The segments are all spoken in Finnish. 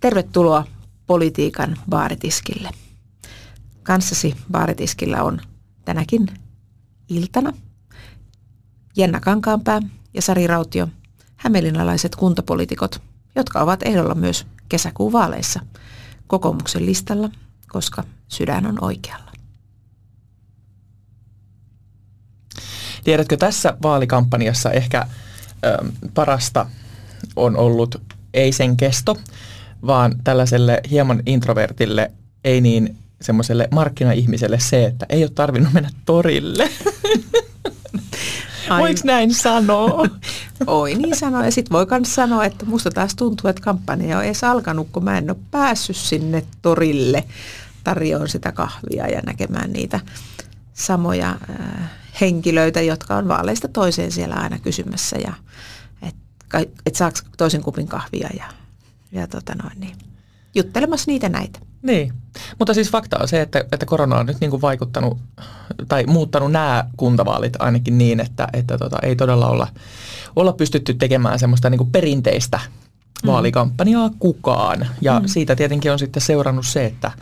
Tervetuloa politiikan baaritiskille. Kanssasi baaritiskillä on tänäkin iltana Jenna Kankaanpää ja Sari Rautio, hämeenlinnalaiset kuntapoliitikot, jotka ovat ehdolla myös kesäkuun vaaleissa kokoomuksen listalla, koska sydän on oikealla. Tiedätkö, tässä vaalikampanjassa ehkä ö, parasta on ollut ei sen kesto, vaan tällaiselle hieman introvertille, ei niin semmoiselle markkinaihmiselle se, että ei ole tarvinnut mennä torille. Voiko näin sanoa? Oi niin sanoa. Ja sitten voi myös sanoa, että musta taas tuntuu, että kampanja on edes alkanut, kun mä en ole päässyt sinne torille tarjoon sitä kahvia ja näkemään niitä samoja äh, henkilöitä, jotka on vaaleista toiseen siellä aina kysymässä ja että et saako toisen kupin kahvia ja, ja tota noin, niin, juttelemassa niitä näitä. Niin, mutta siis fakta on se, että, että korona on nyt niin kuin vaikuttanut tai muuttanut nämä kuntavaalit ainakin niin, että, että tota, ei todella olla, olla pystytty tekemään semmoista niin kuin perinteistä mm. vaalikampanjaa kukaan. Ja mm. siitä tietenkin on sitten seurannut se, että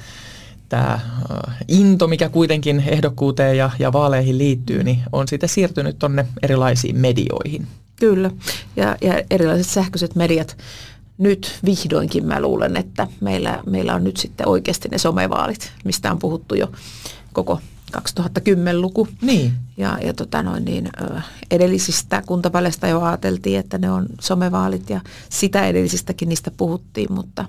tämä äh, into, mikä kuitenkin ehdokkuuteen ja, ja vaaleihin liittyy, niin on sitten siirtynyt tuonne erilaisiin medioihin. Kyllä, ja, ja erilaiset sähköiset mediat nyt vihdoinkin mä luulen, että meillä, meillä on nyt sitten oikeasti ne somevaalit, mistä on puhuttu jo koko 2010-luku. Niin. Ja, ja tota noin niin, edellisistä kuntavaaleista jo ajateltiin, että ne on somevaalit ja sitä edellisistäkin niistä puhuttiin, mutta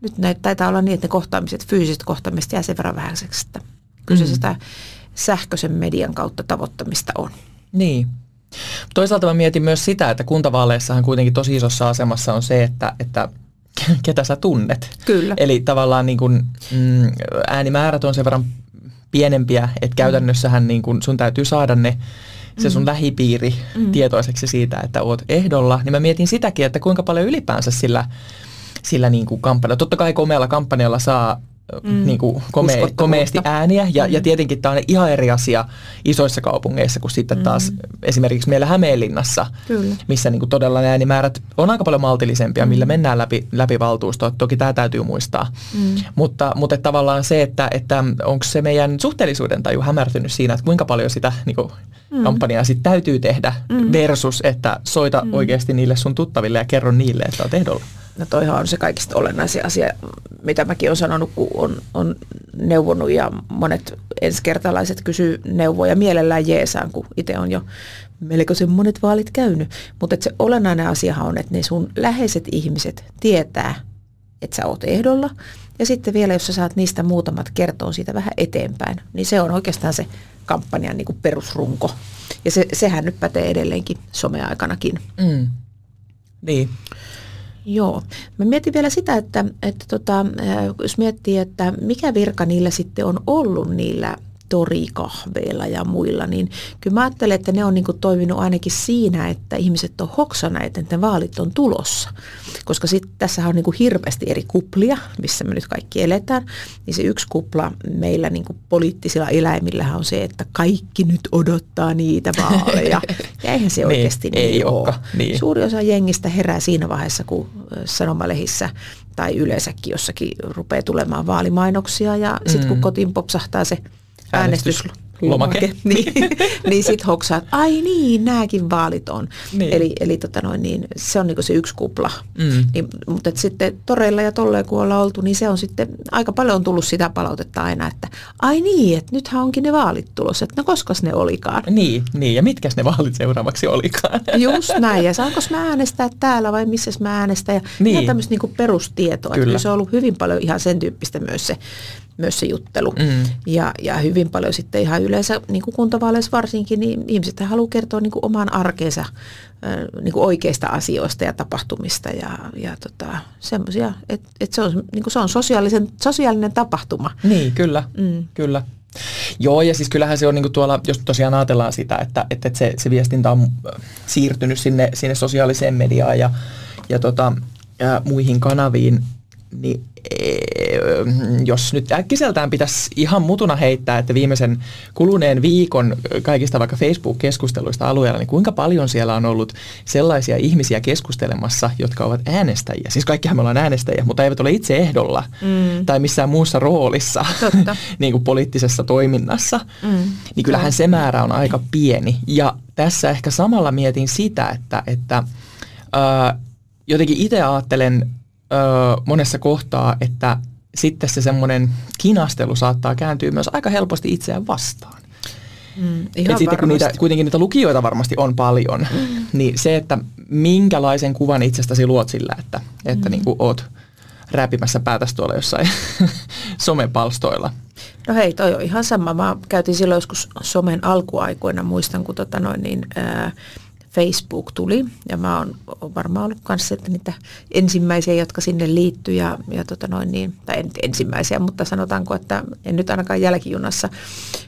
nyt ne taitaa olla niin, että ne kohtaamiset, fyysiset kohtaamiset jää sen verran vähäiseksi, että kyllä mm. sitä sähköisen median kautta tavoittamista on. Niin, Toisaalta mä mietin myös sitä, että kuntavaaleissahan kuitenkin tosi isossa asemassa on se, että, että ketä sä tunnet. Kyllä. Eli tavallaan niin kun, mm, äänimäärät on sen verran pienempiä, että käytännössähän niin kun sun täytyy saada ne se sun mm. lähipiiri mm. tietoiseksi siitä, että oot ehdolla, niin mä mietin sitäkin, että kuinka paljon ylipäänsä sillä, sillä niin kuin kampanjalla, totta kai komealla kampanjalla saa mm. niin kuin kome, komeasti ääniä. Ja, mm. ja tietenkin tämä on ihan eri asia isoissa kaupungeissa kuin sitten taas mm. esimerkiksi meillä Hämeenlinnassa, Kyllä. missä niin kuin todella ne äänimäärät on aika paljon maltillisempia, mm. millä mennään läpi, läpi valtuustoa. Toki tämä täytyy muistaa. Mm. Mutta, mutta että tavallaan se, että, että onko se meidän suhteellisuuden taju hämärtynyt siinä, että kuinka paljon sitä niin kuin, mm. kampanjaa sit täytyy tehdä mm. versus, että soita mm. oikeasti niille sun tuttaville ja kerro niille, että olet ehdolla. No toihan on se kaikista olennaisin asia, mitä mäkin olen sanonut, kun on, on neuvonut ja monet ensikertalaiset kysyy neuvoja mielellään jeesaan, kun itse on jo melkoisen monet vaalit käynyt. Mutta se olennainen asiahan on, että ne sun läheiset ihmiset tietää, että sä oot ehdolla. Ja sitten vielä, jos sä saat niistä muutamat kertoa siitä vähän eteenpäin, niin se on oikeastaan se kampanjan niin kuin perusrunko. Ja se, sehän nyt pätee edelleenkin someaikanakin. Mm. Niin. Joo. Mä mietin vielä sitä, että, että tota, jos miettii, että mikä virka niillä sitten on ollut niillä torikahveilla ja muilla, niin kyllä mä ajattelen, että ne on niin toiminut ainakin siinä, että ihmiset on hoksaneet, että ne vaalit on tulossa. Koska sitten tässä on niin hirveästi eri kuplia, missä me nyt kaikki eletään. Niin se yksi kupla meillä niin poliittisilla eläimillä on se, että kaikki nyt odottaa niitä vaaleja. Ja eihän se niin, oikeasti niin, ei ole. Niin. Suuri osa jengistä herää siinä vaiheessa, kun sanomalehissä tai yleensäkin jossakin rupeaa tulemaan vaalimainoksia ja sitten kun mm. kotiin popsahtaa se äänestyslomake, niin, niin sitten hoksaa, että ai niin, nämäkin vaalit on. Niin. Eli, eli tota noin, niin, se on niinku se yksi kupla. Mm. Niin, mutta sitten toreilla ja tolleen kun ollaan oltu, niin se on sitten, aika paljon on tullut sitä palautetta aina, että ai niin, että nythän onkin ne vaalit tulossa, että no koska ne olikaan. Niin, niin, ja mitkä ne vaalit seuraavaksi olikaan. Just näin, ja saanko mä äänestää täällä vai missä mä äänestän, ja niin. ihan tämmöistä niinku perustietoa. Kyllä. Että se on ollut hyvin paljon ihan sen tyyppistä myös se myös se juttelu. Mm. Ja, ja hyvin paljon sitten ihan yleensä, niin kuin kuntavaaleissa varsinkin, niin ihmiset haluaa kertoa niin kuin oman arkeensa niin kuin oikeista asioista ja tapahtumista ja, ja tota, semmoisia, että et se on, niin kuin se on sosiaalisen, sosiaalinen tapahtuma. Niin, kyllä, mm. kyllä. Joo, ja siis kyllähän se on niin kuin tuolla, jos tosiaan ajatellaan sitä, että, että se, se viestintä on siirtynyt sinne, sinne sosiaaliseen mediaan ja, ja, tota, ja muihin kanaviin, niin jos nyt äkkiseltään pitäisi ihan mutuna heittää, että viimeisen kuluneen viikon kaikista vaikka Facebook-keskusteluista alueella, niin kuinka paljon siellä on ollut sellaisia ihmisiä keskustelemassa, jotka ovat äänestäjiä. Siis kaikkihan me ollaan äänestäjiä, mutta eivät ole itse ehdolla mm. tai missään muussa roolissa niin kuin poliittisessa toiminnassa. Mm. Niin kyllähän se määrä on aika pieni. Ja tässä ehkä samalla mietin sitä, että, että ää, jotenkin itse ajattelen ää, monessa kohtaa, että sitten se semmoinen kinastelu saattaa kääntyä myös aika helposti itseään vastaan. Mm, ihan sitten kun niitä, kuitenkin niitä lukijoita varmasti on paljon, mm. niin se, että minkälaisen kuvan itsestäsi luot sillä, että, että mm. niin kuin oot räpimässä päätäsi tuolla jossain somepalstoilla. No hei, toi on ihan sama. Mä käytin silloin joskus somen alkuaikoina, muistan kun tota noin, niin, ää, Facebook tuli ja mä oon, varmaan ollut kanssa että niitä ensimmäisiä, jotka sinne liittyi ja, ja tota noin niin, tai en ensimmäisiä, mutta sanotaanko, että en nyt ainakaan jälkijunassa,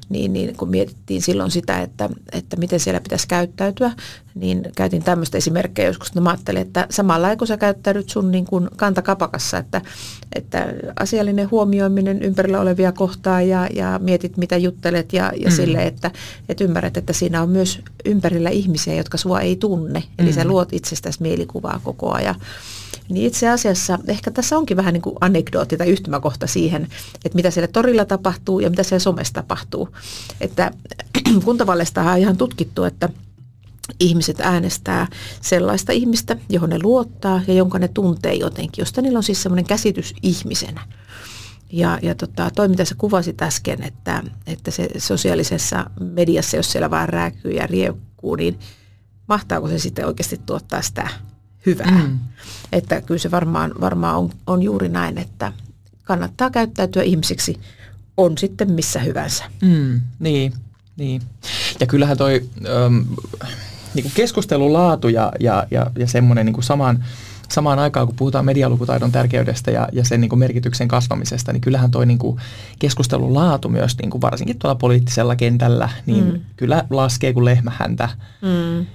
niin, niin kun mietittiin silloin sitä, että, että miten siellä pitäisi käyttäytyä, niin käytin tämmöistä esimerkkejä joskus, että mä ajattelin, että samalla kun sä käyttäydyt sun niin kuin kantakapakassa, että, että asiallinen huomioiminen ympärillä olevia kohtaa ja, ja mietit mitä juttelet ja, ja mm. sille, että, että ymmärrät, että siinä on myös ympärillä ihmisiä, jotka sua ei tunne, eli mm. sä luot itsestäsi mielikuvaa koko ajan. Niin itse asiassa ehkä tässä onkin vähän niin kuin anekdootti tai yhtymäkohta siihen, että mitä siellä torilla tapahtuu ja mitä siellä somessa tapahtuu. Että kuntavallesta on ihan tutkittu, että ihmiset äänestää sellaista ihmistä, johon ne luottaa ja jonka ne tuntee jotenkin, josta niillä on siis semmoinen käsitys ihmisenä. Ja, ja tota, toi, mitä sä kuvasit äsken, että, että se sosiaalisessa mediassa, jos siellä vaan rääkyy ja riekkuu, niin mahtaako se sitten oikeasti tuottaa sitä hyvää? Mm. Että kyllä se varmaan, varmaan on, on juuri näin, että kannattaa käyttäytyä ihmisiksi, on sitten missä hyvänsä. Mm, niin, niin. Ja kyllähän toi... Um, niin kuin keskustelun laatu ja, ja, ja, ja semmoinen niin kuin samaan, samaan aikaan, kun puhutaan medialukutaidon tärkeydestä ja, ja sen niin kuin merkityksen kasvamisesta, niin kyllähän toi niin kuin keskustelun laatu myös niin kuin varsinkin tuolla poliittisella kentällä, niin mm. kyllä laskee kuin lehmähäntä mm.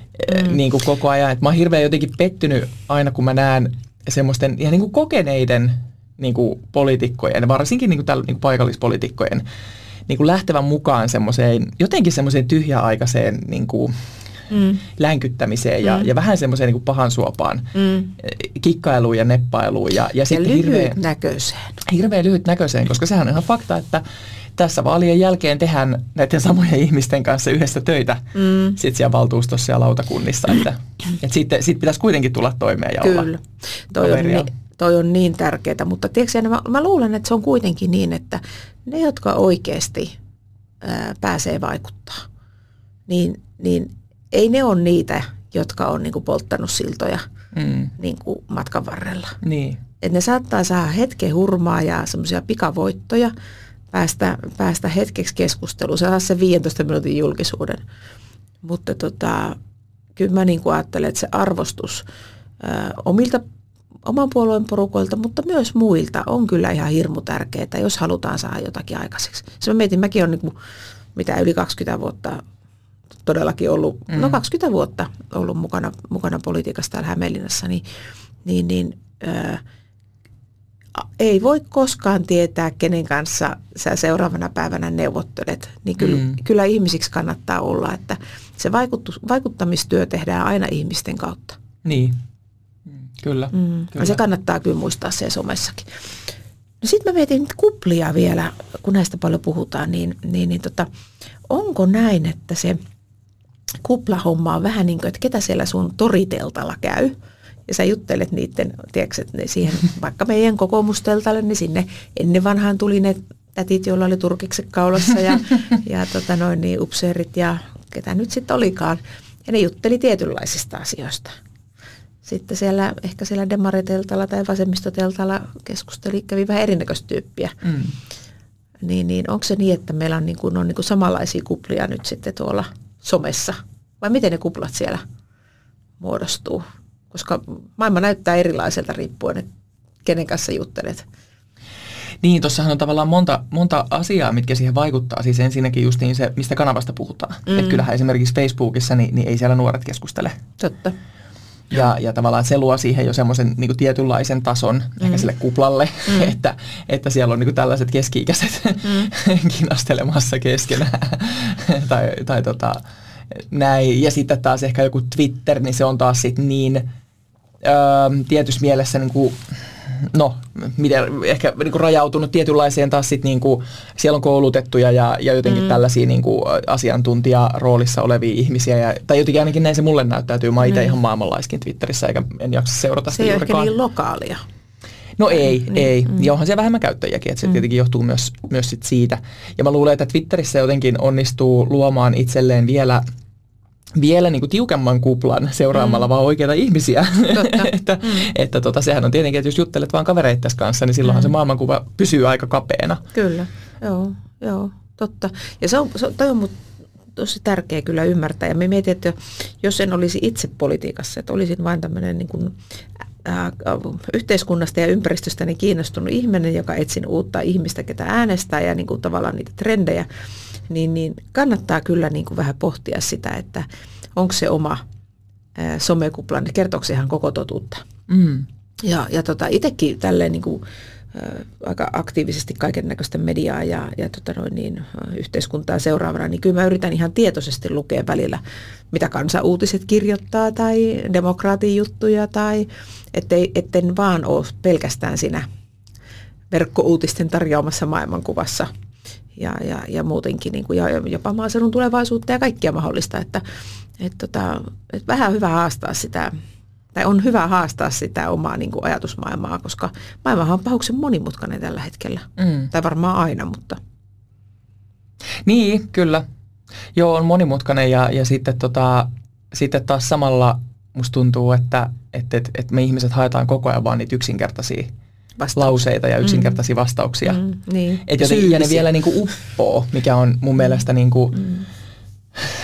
Mm. Niin kuin koko ajan. Et mä oon hirveän jotenkin pettynyt aina, kun mä näen semmoisten ihan niin kuin kokeneiden niin kuin poliitikkojen, varsinkin niin kuin tällä, niin kuin paikallispoliitikkojen, niin kuin lähtevän mukaan semmoiseen, jotenkin semmoiseen tyhjäaikaiseen niin kuin, mm. länkyttämiseen ja, mm. ja vähän semmoiseen niin pahan suopaan mm. kikkailuun ja neppailuun. Ja, ja, ja sitten hirveän näköiseen. Hirveän lyhyt näköiseen, koska sehän on ihan fakta, että tässä vaalien jälkeen tehdään näiden samojen ihmisten kanssa yhdessä töitä mm. sit siellä valtuustossa ja lautakunnissa. Että, että sitten sit pitäisi kuitenkin tulla toimeen ja Kyllä. olla toi on, niin, toi on niin tärkeää, mutta tiedätkö, mä, mä luulen, että se on kuitenkin niin, että ne, jotka oikeasti ää, pääsee vaikuttaa, niin, niin ei ne ole niitä, jotka on niin kuin polttanut siltoja mm. niin kuin matkan varrella. Niin. Et ne saattaa saada hetken hurmaa ja semmoisia pikavoittoja, päästä, päästä hetkeksi keskusteluun, saa se 15 minuutin julkisuuden. Mutta tota, kyllä mä niin kuin ajattelen, että se arvostus ää, omilta, oman puolueen porukoilta, mutta myös muilta on kyllä ihan hirmu tärkeää, jos halutaan saada jotakin aikaiseksi. Se mä mietin, mäkin olen niin kuin, mitä yli 20 vuotta todellakin ollut, mm. no 20 vuotta ollut mukana, mukana politiikassa täällä Hämeenlinnassa, niin, niin, niin ää, ei voi koskaan tietää, kenen kanssa sä seuraavana päivänä neuvottelet. Niin kyllä, mm. kyllä ihmisiksi kannattaa olla, että se vaikuttamistyö tehdään aina ihmisten kautta. Niin, kyllä. Mm. kyllä. Se kannattaa kyllä muistaa se somessakin. No sitten mä mietin kuplia vielä, kun näistä paljon puhutaan, niin, niin, niin tota, onko näin, että se kuplahomma on vähän niin kuin, että ketä siellä sun toriteltalla käy – ja sä juttelet niiden, tiedätkö, että ne siihen vaikka meidän kokoomusteltalle, niin sinne ennen vanhaan tuli ne tätit, joilla oli turkikset kaulassa ja, ja tota noin, niin upseerit ja ketä nyt sitten olikaan. Ja ne jutteli tietynlaisista asioista. Sitten siellä, ehkä siellä demariteltalla tai vasemmistoteltalla keskusteli, kävi vähän erinäköistä tyyppiä. Mm. Niin, niin onko se niin, että meillä on, niin kuin, on niin kuin samanlaisia kuplia nyt sitten tuolla somessa? Vai miten ne kuplat siellä muodostuu? koska maailma näyttää erilaiselta riippuen, että kenen kanssa juttelet. Niin, tuossahan on tavallaan monta, monta asiaa, mitkä siihen vaikuttaa. Siis ensinnäkin just niin se, mistä kanavasta puhutaan. Mm. Että kyllähän esimerkiksi Facebookissa, niin, niin ei siellä nuoret keskustele. Totta. Ja, ja tavallaan se luo siihen jo semmoisen niin tietynlaisen tason mm. ehkä sille kuplalle, mm. että, että siellä on niin tällaiset keski-ikäiset mm. kinastelemassa keskenään. tai, tai tota, näin. Ja sitten taas ehkä joku Twitter, niin se on taas sit niin öö, tietyssä mielessä niin kuin, no, miten, ehkä niin kuin rajautunut tietynlaiseen taas sit niin kuin, siellä on koulutettuja ja, ja jotenkin mm. tällaisia niin kuin asiantuntijaroolissa olevia ihmisiä. Ja, tai jotenkin ainakin näin se mulle näyttäytyy. Mä itse mm. ihan maailmanlaiskin Twitterissä, eikä en jaksa seurata sitä Se ei ole niin lokaalia. No ei, niin, ei. Mm. Ja onhan siellä vähemmän käyttäjiäkin, että se mm. tietenkin johtuu myös, myös sit siitä. Ja mä luulen, että Twitterissä jotenkin onnistuu luomaan itselleen vielä vielä niin kuin tiukemman kuplan seuraamalla mm. vaan oikeita ihmisiä. että mm. että tota, sehän on tietenkin, että jos juttelet vaan kavereittas kanssa, niin silloinhan mm. se maailmankuva pysyy aika kapeena. Kyllä, joo, joo, totta. Ja se on, se, toi on tosi tärkeä kyllä ymmärtää. Ja me mietin, että jos en olisi itse politiikassa, että olisin vain tämmöinen niin kuin, yhteiskunnasta ja ympäristöstä niin kiinnostunut ihminen, joka etsin uutta ihmistä, ketä äänestää ja niin kuin tavallaan niitä trendejä, niin, niin kannattaa kyllä niin kuin vähän pohtia sitä, että onko se oma ää, somekupla, niin kertooko se ihan koko totuutta. Mm. Ja, ja tota, itsekin tälleen niin kuin, ää, aika aktiivisesti kaiken näköistä mediaa ja, ja tota noin niin, yhteiskuntaa seuraavana, niin kyllä mä yritän ihan tietoisesti lukea välillä, mitä kansauutiset kirjoittaa tai demokraatin juttuja tai ettei, etten vaan ole pelkästään siinä verkkouutisten tarjoamassa maailmankuvassa – ja, ja, ja muutenkin niin kuin, ja jopa maaseudun tulevaisuutta ja kaikkia mahdollista, että et tota, et vähän hyvä haastaa sitä, tai on hyvä haastaa sitä omaa niin kuin ajatusmaailmaa, koska maailmahan on pahuksen monimutkainen tällä hetkellä, mm. tai varmaan aina, mutta. Niin, kyllä. Joo, on monimutkainen ja, ja sitten, tota, sitten taas samalla musta tuntuu, että, että, että, että me ihmiset haetaan koko ajan vaan niitä yksinkertaisia Vastaus. lauseita ja yksinkertaisia mm. vastauksia. Mm, niin. Et joten, ja ne vielä niin kuin uppoo, mikä on mun mielestä niin kuin, mm.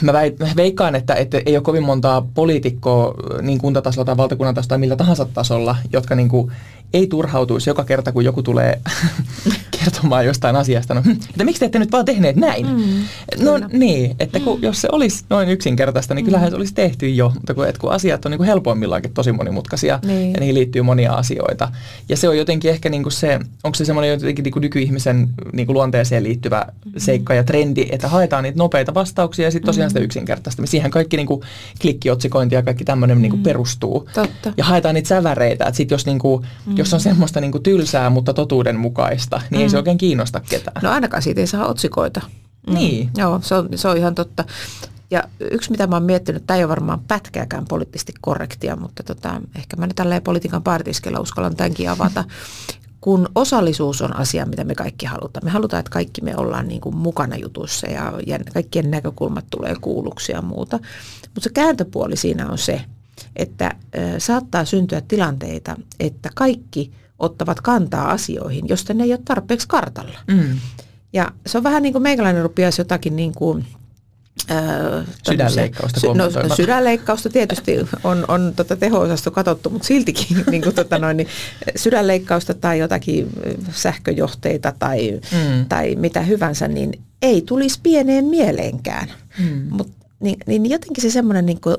Mä veikkaan, että, että ei ole kovin montaa poliitikkoa niin kuntatasolla tai valtakunnan tasolla tai millä tahansa tasolla, jotka niin kuin ei turhautuisi joka kerta, kun joku tulee kertomaan jostain asiasta. No, hm, että miksi te ette nyt vaan tehneet näin? Mm, no kyllä. niin, että kun, mm. jos se olisi noin yksinkertaista, niin kyllähän se olisi tehty jo. Mutta kun, että kun asiat on niin kuin helpoimmillaankin tosi monimutkaisia niin. ja niihin liittyy monia asioita. Ja se on jotenkin ehkä niin kuin se, onko se semmoinen jotenkin niin kuin nykyihmisen niin kuin luonteeseen liittyvä mm. seikka ja trendi, että haetaan niitä nopeita vastauksia ja sitten tosiaan mm. sitä yksinkertaista. Siihen kaikki niin kuin klikkiotsikointi ja kaikki tämmöinen niin kuin mm. perustuu. Totta. Ja haetaan niitä säväreitä. Että sitten jos, niin kuin, mm. Jos on semmoista niin kuin tylsää, mutta totuudenmukaista, niin mm ei se oikein kiinnosta ketään. No ainakaan siitä ei saa otsikoita. Mm. Niin. Joo, se on, se on ihan totta. Ja yksi, mitä mä oon miettinyt, tämä ei ole varmaan pätkääkään poliittisesti korrektia, mutta tota, ehkä mä nyt tälleen politiikan partiskella uskallan tämänkin avata. Kun osallisuus on asia, mitä me kaikki halutaan. Me halutaan, että kaikki me ollaan niin kuin mukana jutussa ja, ja kaikkien näkökulmat tulee kuulluksi ja muuta. Mutta se kääntöpuoli siinä on se, että saattaa syntyä tilanteita, että kaikki – ottavat kantaa asioihin, josta ne ei ole tarpeeksi kartalla. Mm. Ja se on vähän niin kuin meikäläinen rupiaisi jotakin niin kuin, Öö, sydänleikkausta no, sydänleikkausta tietysti on, on tota teho-osasto katsottu, mutta siltikin niin kuin, tota noin, niin, sydänleikkausta tai jotakin sähköjohteita tai, mm. tai mitä hyvänsä, niin ei tulisi pieneen mieleenkään. Mm. Mutta niin, niin jotenkin se semmoinen niin kuin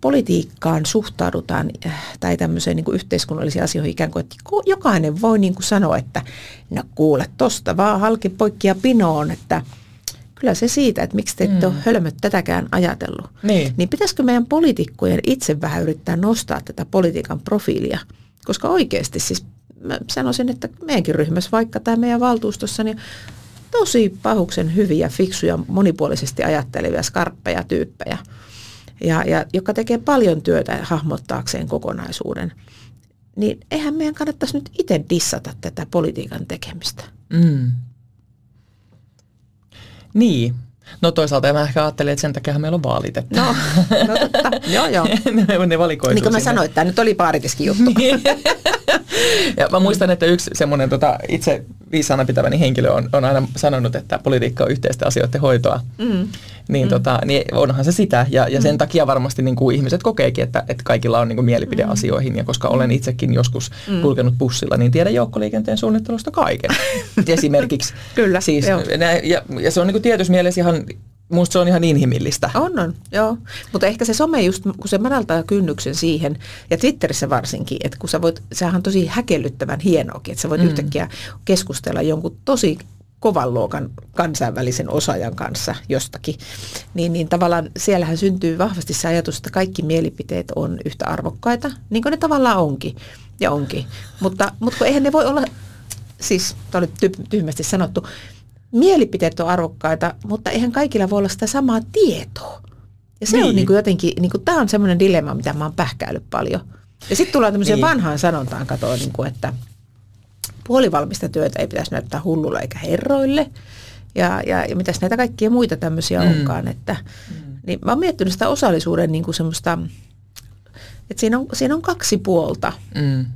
politiikkaan suhtaudutaan äh, tai tämmöiseen niin kuin yhteiskunnallisiin asioihin ikään kuin, että jokainen voi niin kuin sanoa, että no kuule, tosta vaan halki poikki ja pinoon, että kyllä se siitä, että miksi te ette mm. ole hölmöt tätäkään ajatellut. Niin. niin pitäisikö meidän poliitikkojen itse vähän yrittää nostaa tätä politiikan profiilia, koska oikeasti siis mä sanoisin, että meidänkin ryhmässä, vaikka tämä meidän valtuustossa, niin tosi pahuksen hyviä, fiksuja, monipuolisesti ajattelevia, skarppeja tyyppejä, ja, ja, joka tekee paljon työtä hahmottaakseen kokonaisuuden. Niin eihän meidän kannattaisi nyt itse dissata tätä politiikan tekemistä. Mm. Niin, No toisaalta mä ehkä ajattelin, että sen takia meillä on vaalit. Että. No, no totta. joo, joo. ne, ne valikoituu Niin kuin mä sanoin, että tämä nyt oli paaritiskin juttu. Niin. ja mä muistan, että yksi semmoinen tota, itse viisaana pitäväni henkilö on, on aina sanonut, että politiikka on yhteisten asioiden hoitoa. Mm. Niin, mm. Tota, niin onhan se sitä. Ja, ja sen mm. takia varmasti niin kuin ihmiset kokeekin, että, että kaikilla on niin kuin mielipide mm. asioihin. Ja koska olen itsekin joskus mm. kulkenut bussilla, niin tiedän joukkoliikenteen suunnittelusta kaiken. Esimerkiksi. Kyllä, siis, ja, ja se on niin kuin tietyssä mielessä ihan musta se on ihan inhimillistä. On, on, joo. Mutta ehkä se some just, kun se madaltaa kynnyksen siihen, ja Twitterissä varsinkin, että kun sä voit, sehän on tosi häkellyttävän hienoakin, että sä voit mm. yhtäkkiä keskustella jonkun tosi kovan luokan kansainvälisen osaajan kanssa jostakin, niin, niin tavallaan siellähän syntyy vahvasti se ajatus, että kaikki mielipiteet on yhtä arvokkaita, niin kuin ne tavallaan onkin ja onkin. Mutta, mutta kun eihän ne voi olla, siis tämä oli tyhmästi sanottu, mielipiteet on arvokkaita, mutta eihän kaikilla voi olla sitä samaa tietoa. Ja se niin. on niin kuin jotenkin, niin kuin, tämä on semmoinen dilemma, mitä mä oon pähkäillyt paljon. Ja sitten tullaan tämmöiseen niin. vanhaan sanontaan katoa, niin kuin, että puolivalmista työtä ei pitäisi näyttää hullulle eikä herroille. Ja, ja, ja mitäs näitä kaikkia muita tämmöisiä mm. onkaan. Että, mm. niin mä oon miettinyt sitä osallisuuden niin kuin semmoista, että siinä on, siinä on kaksi puolta. Mm.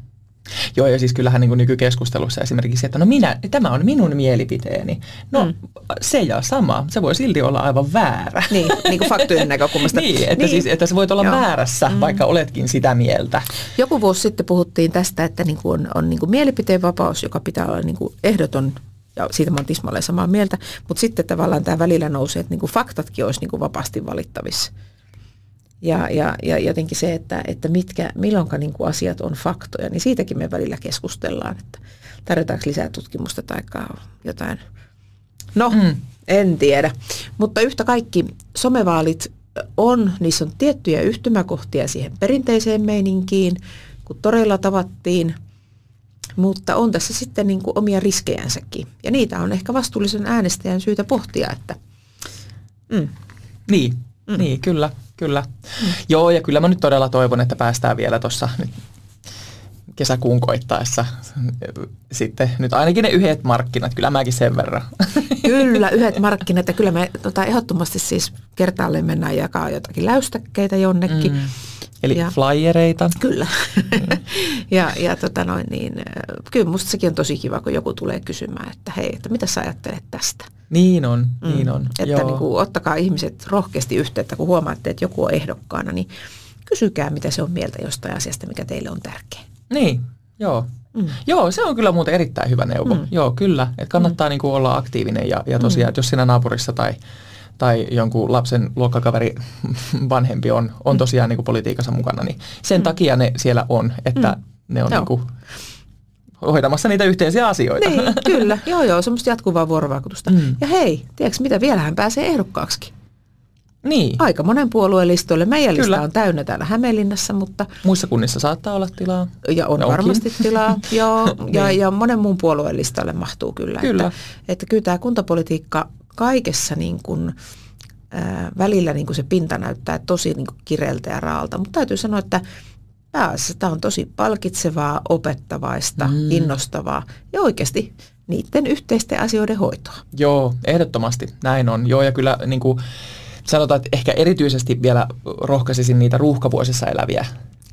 Joo, ja siis kyllähän niin kuin nykykeskustelussa esimerkiksi, että no minä, tämä on minun mielipiteeni. No mm. se ja sama, se voi silti olla aivan väärä. Niin, niin kuin faktojen näkökulmasta. niin, että, niin. Siis, että sä voit olla Joo. väärässä, mm. vaikka oletkin sitä mieltä. Joku vuosi sitten puhuttiin tästä, että niin kuin on, on niin kuin mielipiteenvapaus, joka pitää olla niin kuin ehdoton ja siitä mä oon tismalleen samaa mieltä, mutta sitten tavallaan tämä välillä nousee, että niin kuin faktatkin olisi niin kuin vapaasti valittavissa. Ja, ja, ja jotenkin se, että, että mitkä, milloinka niin kuin asiat on faktoja, niin siitäkin me välillä keskustellaan, että tarjotaanko lisää tutkimusta tai jotain. No, mm. en tiedä. Mutta yhtä kaikki somevaalit on, niissä on tiettyjä yhtymäkohtia siihen perinteiseen meininkiin, kun toreilla tavattiin, mutta on tässä sitten niin kuin omia riskejänsäkin. Ja niitä on ehkä vastuullisen äänestäjän syytä pohtia, että... Mm. Niin, mm. niin, kyllä. Kyllä. Mm. Joo, ja kyllä mä nyt todella toivon, että päästään vielä tuossa kesäkuun koittaessa sitten nyt ainakin ne yhdet markkinat, kyllä mäkin sen verran. Kyllä, yhdet markkinat ja kyllä me tota, ehdottomasti siis kertaalleen mennään jakaa jotakin läystäkkeitä jonnekin. Mm. Eli ja, flyereita. Kyllä. Mm. ja ja tota noin, niin, kyllä musta sekin on tosi kiva, kun joku tulee kysymään, että hei, että mitä sä ajattelet tästä? Niin on, mm. niin on. Että niin kuin, ottakaa ihmiset rohkeasti yhteyttä, kun huomaatte, että joku on ehdokkaana, niin kysykää, mitä se on mieltä jostain asiasta, mikä teille on tärkeä. Niin, joo. Mm. Joo, se on kyllä muuten erittäin hyvä neuvo. Mm. Joo, kyllä. Että kannattaa mm. niin kuin olla aktiivinen ja, ja tosiaan, mm. että jos siinä naapurissa tai, tai jonkun lapsen luokkakaveri vanhempi on, on mm. tosiaan niin kuin politiikassa mukana, niin sen mm. takia ne siellä on, että mm. ne on niin kuin hoitamassa niitä yhteisiä asioita. Niin, kyllä. Joo, joo, semmoista jatkuvaa vuorovaikutusta. Mm. Ja hei, tiedätkö mitä, vielä hän pääsee ehdokkaaksi. Niin. Aika monen puolueen listoille. Meidän Kyllä. lista on täynnä täällä Hämeenlinnassa, mutta... Muissa kunnissa saattaa olla tilaa. Ja on ja varmasti tilaa, joo. ja, niin. ja monen muun puolueen listalle mahtuu kyllä. kyllä. Että, että kyllä tämä kuntapolitiikka kaikessa niin kuin, äh, välillä niin kuin se pinta näyttää tosi niin kuin kireeltä ja raalta. Mutta täytyy sanoa, että pääasiassa tämä on tosi palkitsevaa, opettavaista, mm. innostavaa ja oikeasti niiden yhteisten asioiden hoitoa. Joo, ehdottomasti näin on. Joo, ja kyllä niin kuin sanotaan, että ehkä erityisesti vielä rohkaisisin niitä ruuhkavuosissa eläviä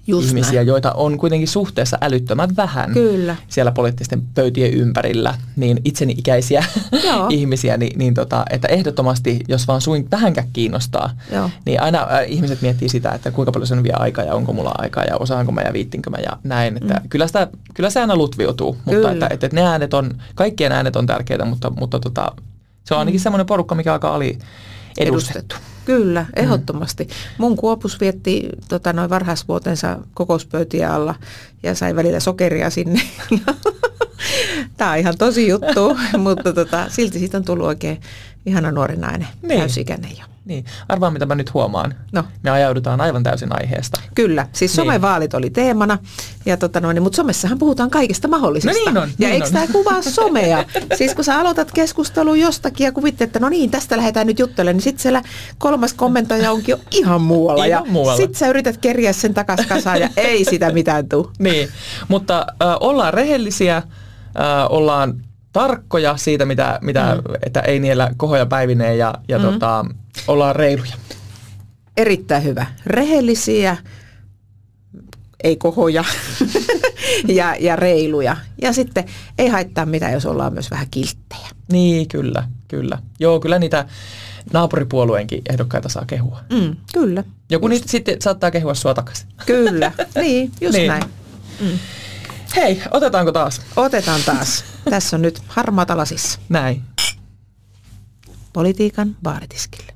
Just ihmisiä, näin. joita on kuitenkin suhteessa älyttömän vähän Kyllä. siellä poliittisten pöytien ympärillä, niin itseni ikäisiä ihmisiä, niin, niin tota, että ehdottomasti, jos vaan suin vähänkään kiinnostaa, Joo. niin aina äh, ihmiset miettii sitä, että kuinka paljon se on vielä aikaa ja onko mulla aikaa ja osaanko mä ja viittinkö mä ja näin. Että mm. kyllä, sitä, kyllä se aina lutviutuu, mutta että, että, että ne äänet on, kaikkien äänet on tärkeitä, mutta, mutta tota, se on ainakin mm. semmoinen porukka, mikä aika ali edustettu. Kyllä, mm. ehdottomasti. Mm. Mun kuopus vietti tota, noin varhaisvuotensa kokouspöytiä alla ja sai välillä sokeria sinne. Tämä on ihan tosi juttu, mutta tota, silti siitä on tullut oikein ihana nuori nainen, niin. täysikäinen jo. Niin, arvaa mitä mä nyt huomaan. No. Me ajaudutaan aivan täysin aiheesta. Kyllä, siis niin. somevaalit oli teemana, ja tota noin, mutta somessahan puhutaan kaikesta mahdollisesta. No niin on. Ja niin eikö tämä kuvaa somea? siis kun sä aloitat keskustelun jostakin ja kuvittelet, että no niin, tästä lähdetään nyt juttelemaan, niin sitten siellä kolmas kommentoija onkin jo ihan muualla. Ihan ja muualla. Sitten sä yrität kerjää sen takas kasaan ja ei sitä mitään tule. Niin, mutta äh, ollaan rehellisiä, äh, ollaan tarkkoja siitä, mitä, mitä mm. että ei niillä kohoja päivineen ja, ja mm. tota, ollaan reiluja. Erittäin hyvä. Rehellisiä, ei kohoja ja, ja reiluja. Ja sitten ei haittaa mitään, jos ollaan myös vähän kilttejä. Niin, kyllä, kyllä. Joo, kyllä niitä naapuripuolueenkin ehdokkaita saa kehua. Mm, kyllä. Joku just. niitä sitten saattaa kehua sua takaisin. Kyllä, niin, just niin. näin. Mm. Hei, otetaanko taas? Otetaan taas. Tässä on nyt harmaata lasissa. Näin. Politiikan baaritiskille.